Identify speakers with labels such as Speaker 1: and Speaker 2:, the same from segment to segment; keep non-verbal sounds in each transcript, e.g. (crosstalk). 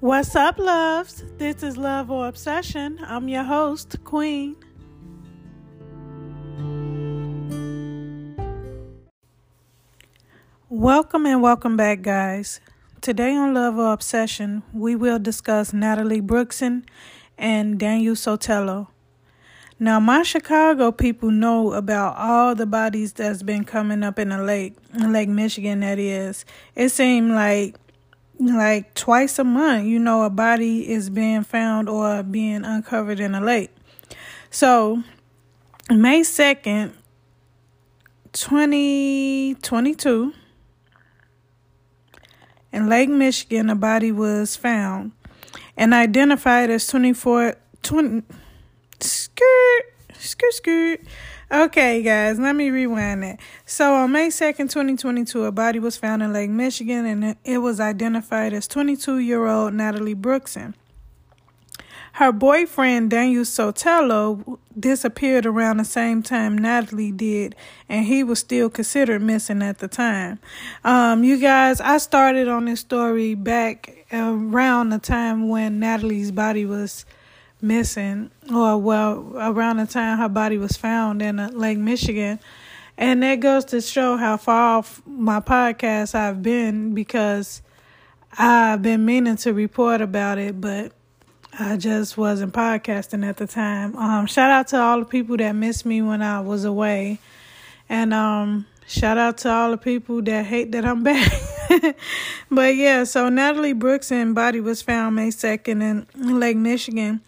Speaker 1: What's up, loves? This is Love or Obsession. I'm your host, Queen. Welcome and welcome back, guys. Today on Love or Obsession, we will discuss Natally Brookson and Daniel Sotelo. Now, my Chicago people know about all the bodies that's been coming up in the lake, Lake Michigan, that is. It seemed like like twice a month, you know, a body is being found or being uncovered in a lake. So, May 2nd, 2022, in Lake Michigan, a body was found and identified as 24, 20, skirt, skirt, skirt. Okay, guys, let me rewind that. So, on May 2nd, 2022, a body was found in Lake Michigan and it was identified as 22 year old Natally Brookson. Her boyfriend, Daniel Sotelo, disappeared around the same time Natally did, and he was still considered missing at the time. Um, you guys, I started on this story back around the time when Natally's body was missing, or well, around the time her body was found in uh, Lake Michigan. And that goes to show how far off my podcast I've been because I've been meaning to report about it, but I just wasn't podcasting at the time. Um, shout out to all the people that missed me when I was away. And um, shout out to all the people that hate that I'm (laughs) back. but yeah, so Natally Brookson body was found May 2nd in Lake Michigan.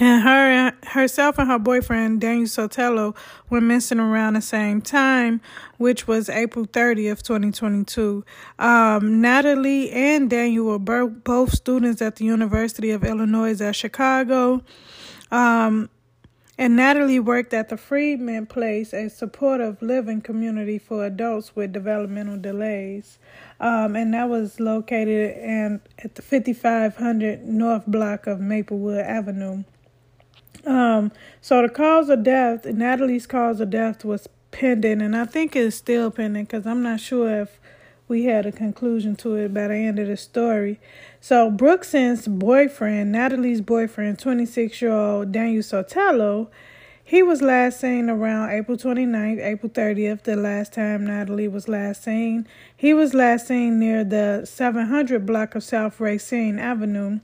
Speaker 1: And her herself and her boyfriend Daniel Sotelo were missing around the same time, which was April 30th, 2022. Um, Natally and Daniel were both students at the University of Illinois at Chicago. Um, and Natally worked at the Friedman Place, a supportive living community for adults with developmental delays. Um, and that was located in, at the 5500 North Block of Maplewood Avenue. Um, so the cause of death, Natally's cause of death was pending, and I think it's still pending because I'm not sure if we had a conclusion to it by the end of the story. So Brookson's boyfriend, Natally's boyfriend, 26 year old Daniel Sotelo, he was last seen around April 29th, April 30th, the last time Natally was last seen. He was last seen near the 700 block of South Racine Avenue,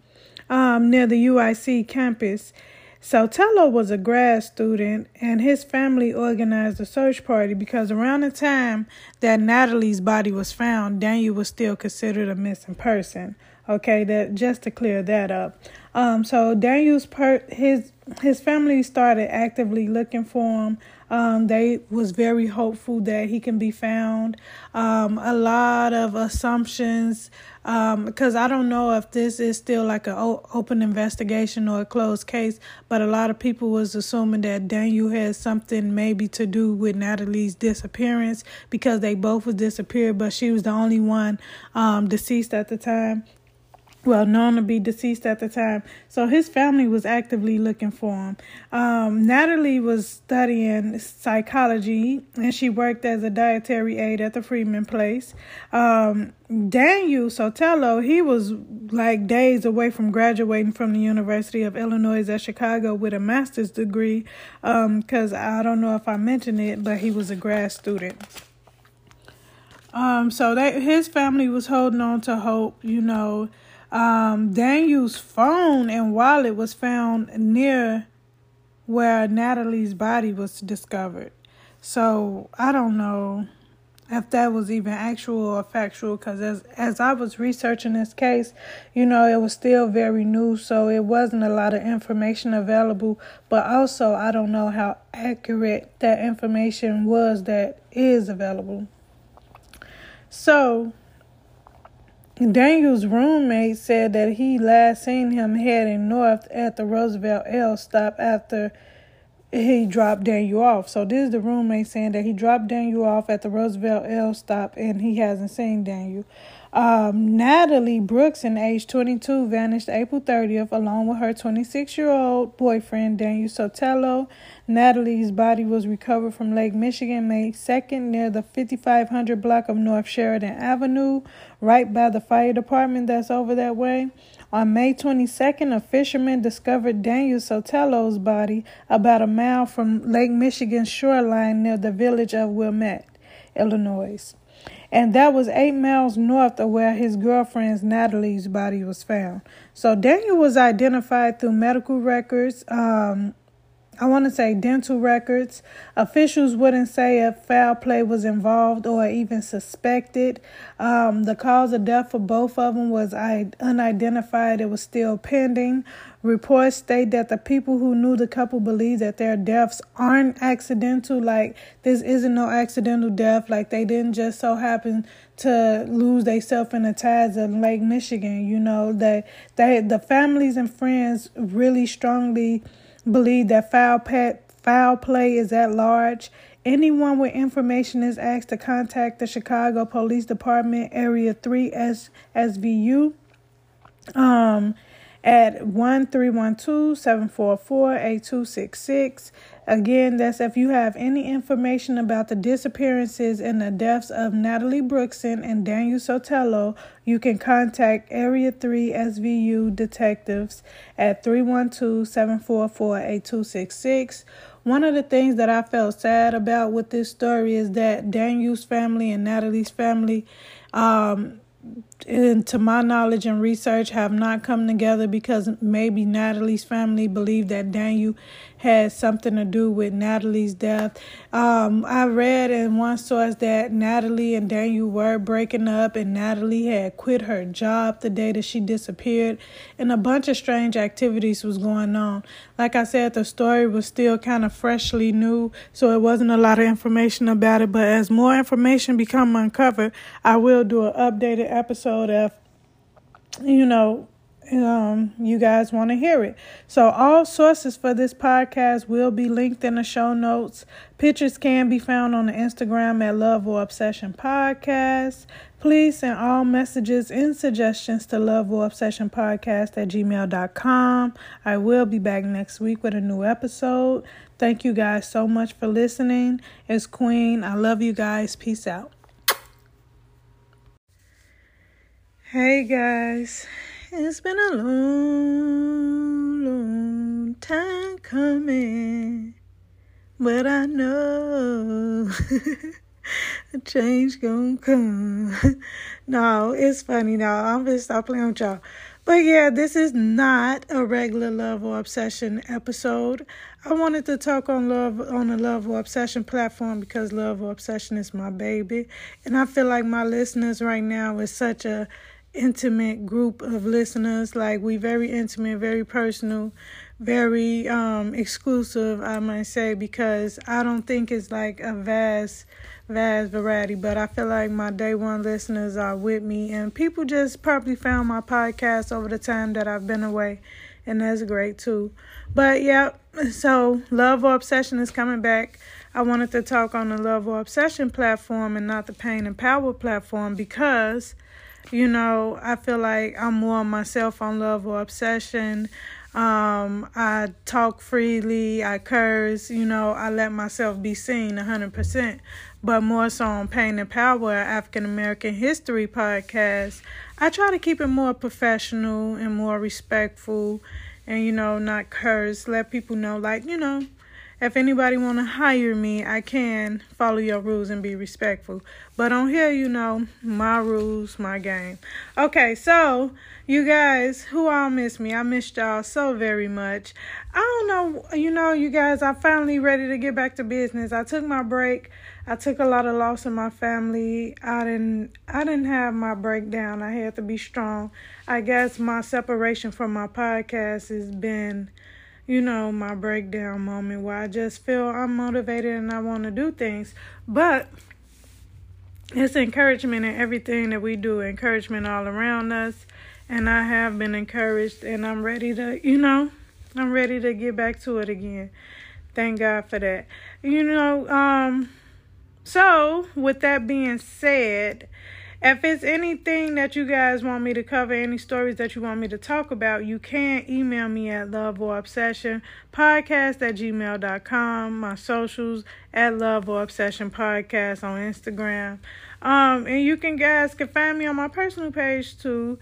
Speaker 1: um, near the UIC campus. Sotelo was a grad student, and his family organized a search party because around the time that Natally's body was found, Daniel was still considered a missing person. Okay, that just to clear that up. Um, so Daniel's per his his family started actively looking for him. Um, they was very hopeful that he can be found. Um, a lot of assumptions because um, I don't know if this is still like an open investigation or a closed case, but a lot of people was assuming that Daniel had something maybe to do with Natally's disappearance because they both was disappeared, but she was the only one um, deceased at the time well known to be deceased at the time. So his family was actively looking for him. Um, natally was studying psychology and she worked as a dietary aide at the freeman place. Um, daniel sotelo he was like days away from graduating from the university of illinois at chicago with a master's degree because um, i don't know if i mentioned it but he was a grad student. Um, so that his family was holding on to hope, you know, um, Daniel's phone and wallet was found near where Natalie's body was discovered. So I don't know if that was even actual or factual because as as I was researching this case, you know, it was still very new, so it wasn't a lot of information available. But also, I don't know how accurate that information was that is available. So Daniel's roommate said that he last seen him heading north at the Roosevelt L stop after he dropped Daniel off. So this is the roommate saying that he dropped Daniel off at the Roosevelt L stop and he hasn't seen Daniel. Um, Natally Brookson, age 22, vanished April 30th along with her 26 year old boyfriend, Daniel Sotelo. Natally's body was recovered from Lake Michigan May 2nd near the 5500 block of North Sheridan Avenue, right by the fire department that's over that way. On May 22nd, a fisherman discovered Daniel Sotelo's body about a mile from Lake Michigan's shoreline near the village of Wilmette, Illinois and that was eight miles north of where his girlfriend's Natally's body was found. So Daniel was identified through medical records. Um, I want to say dental records. Officials wouldn't say if foul play was involved or even suspected. Um, the cause of death for both of them was unidentified. It was still pending. Reports state that the people who knew the couple believe that their deaths aren't accidental. Like this isn't no accidental death. Like they didn't just so happen to lose themselves in the tides of Lake Michigan. You know that they the families and friends really strongly believe that foul pet foul play is at large. Anyone with information is asked to contact the Chicago Police Department Area 3 S- SVU. Um at 1312-744-8266. Again, that's if you have any information about the disappearances and the deaths of Natally Brookson and Daniel Sotelo, you can contact Area 3 SVU detectives at 312-744-8266. One of the things that I felt sad about with this story is that Daniel's family and Natally's family um, and to my knowledge and research have not come together because maybe Natally's family believed that Daniel had something to do with Natally's death. Um, I read in one source that Natally and Daniel were breaking up, and Natally had quit her job the day that she disappeared, and a bunch of strange activities was going on. Like I said, the story was still kind of freshly new, so it wasn't a lot of information about it. But as more information become uncovered, I will do an updated episode of, you know, um, you guys want to hear it. So, all sources for this podcast will be linked in the show notes. Pictures can be found on the Instagram at Love or Obsession Podcast. Please send all messages and suggestions to Love or Obsession Podcast at gmail.com. I will be back next week with a new episode. Thank you guys so much for listening. It's Queen. I love you guys. Peace out. Hey guys. It's been a long, long time coming, but I know (laughs) a change gonna come. (laughs) no, it's funny now. I'm gonna stop playing with y'all. But yeah, this is not a regular love or obsession episode. I wanted to talk on love on the love or obsession platform because love or obsession is my baby, and I feel like my listeners right now is such a intimate group of listeners. Like we very intimate, very personal, very um exclusive, I might say, because I don't think it's like a vast vast variety, but I feel like my day one listeners are with me and people just probably found my podcast over the time that I've been away and that's great too. But yeah, so Love or Obsession is coming back. I wanted to talk on the Love or Obsession platform and not the Pain and Power platform because you know, I feel like I'm more myself on love or obsession. Um, I talk freely, I curse, you know, I let myself be seen 100%. But more so on Pain and Power, African American History podcast, I try to keep it more professional and more respectful and, you know, not curse. Let people know, like, you know, if anybody want to hire me, I can follow your rules and be respectful. But on here, you know, my rules, my game. Okay, so you guys who all miss me, I missed y'all so very much. I don't know, you know, you guys, I'm finally ready to get back to business. I took my break. I took a lot of loss in my family. I didn't I didn't have my breakdown. I had to be strong. I guess my separation from my podcast has been you know, my breakdown moment where I just feel unmotivated and I want to do things. But it's encouragement in everything that we do, encouragement all around us. And I have been encouraged and I'm ready to, you know, I'm ready to get back to it again. Thank God for that. You know, um, so with that being said, If it's anything that you guys want me to cover, any stories that you want me to talk about, you can email me at love or obsession podcast at gmail.com. My socials at love or obsession podcast on Instagram. Um, and you can guys can find me on my personal page too.